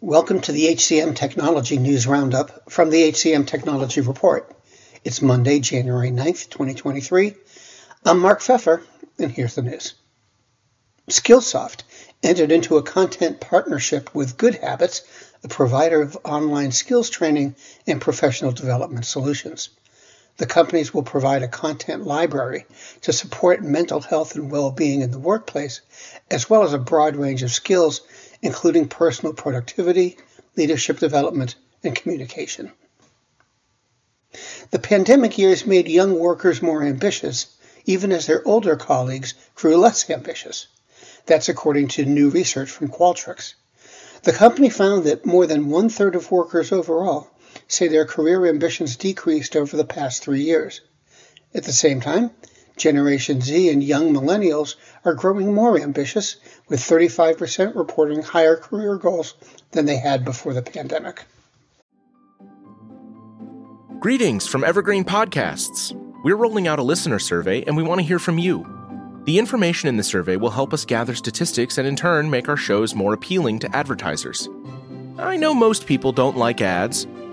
Welcome to the HCM Technology News Roundup from the HCM Technology Report. It's Monday, January 9th, 2023. I'm Mark Feffer, and here's the news. Skillsoft entered into a content partnership with GoodHabitz, a provider of online skills training and professional development solutions. The companies will provide a content library to support mental health and well-being in the workplace, as well as a broad range of skills, including personal productivity, leadership development, and communication. The pandemic years made young workers more ambitious, even as their older colleagues grew less ambitious. That's according to new research from Qualtrics. The company found that more than one third of workers overall say their career ambitions decreased over the past three years. At the same time, Generation Z and young millennials are growing more ambitious, with 35% reporting higher career goals than they had before the pandemic. Greetings from Evergreen Podcasts. We're rolling out a listener survey and we want to hear from you. The information in the survey will help us gather statistics and in turn make our shows more appealing to advertisers. I know most people don't like ads,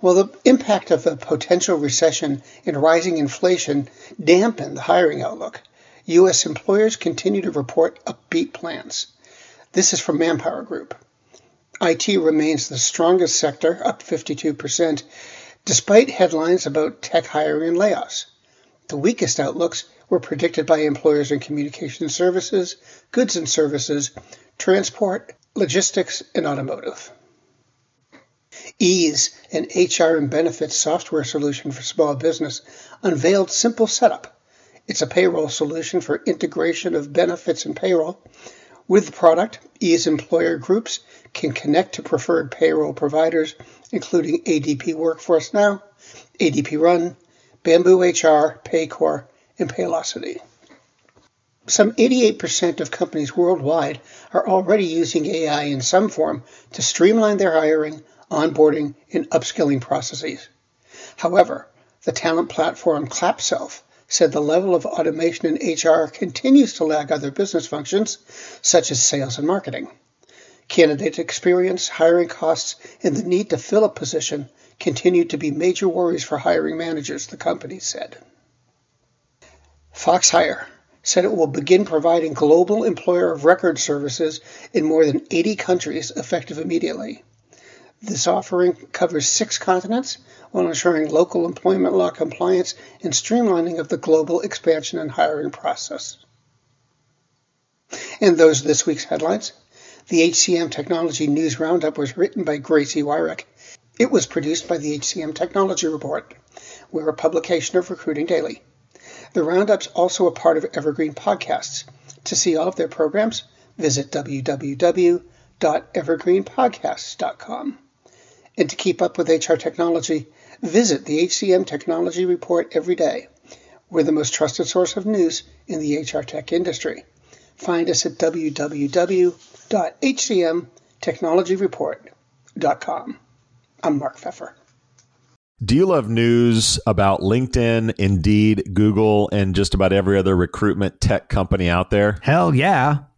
Well, the impact of a potential recession and rising inflation dampened the hiring outlook. U.S. employers continue to report upbeat plans. This is from Manpower Group. IT remains the strongest sector, up 52%, despite headlines about tech hiring and layoffs. The weakest outlooks were predicted by employers in communication services, goods and services, transport, logistics, and automotive. Ease, an HR and benefits software solution for small business, unveiled Simple Setup. It's a payroll solution for integration of benefits and payroll. With the product, Ease employer groups can connect to preferred payroll providers, including ADP Workforce Now, ADP Run, Bamboo HR, Paycor, and Paylocity. Some 88% of companies worldwide are already using AI in some form to streamline their hiring, onboarding, and upskilling processes. However, the talent platform ClapSelf said the level of automation in HR continues to lag other business functions, such as sales and marketing. Candidate experience, hiring costs, and the need to fill a position continue to be major worries for hiring managers, the company said. Fox Hire said it will begin providing global employer of record services in more than 80 countries effective immediately. This offering covers six continents while ensuring local employment law compliance and streamlining of the global expansion and hiring process. And those are this week's headlines. The HCM Technology News Roundup was written by Gracie Wyrick. It was produced by the HCM Technology Report. We're a publication of Recruiting Daily. The Roundup's also a part of Evergreen Podcasts. To see all of their programs, visit www.evergreenpodcasts.com. And to keep up with HR technology, visit the HCM Technology Report every day. We're the most trusted source of news in the HR tech industry. Find us at www.hcmtechnologyreport.com. I'm Mark Feffer. Do you love news about LinkedIn, Indeed, Google, and just about every other recruitment tech company out there? Hell yeah.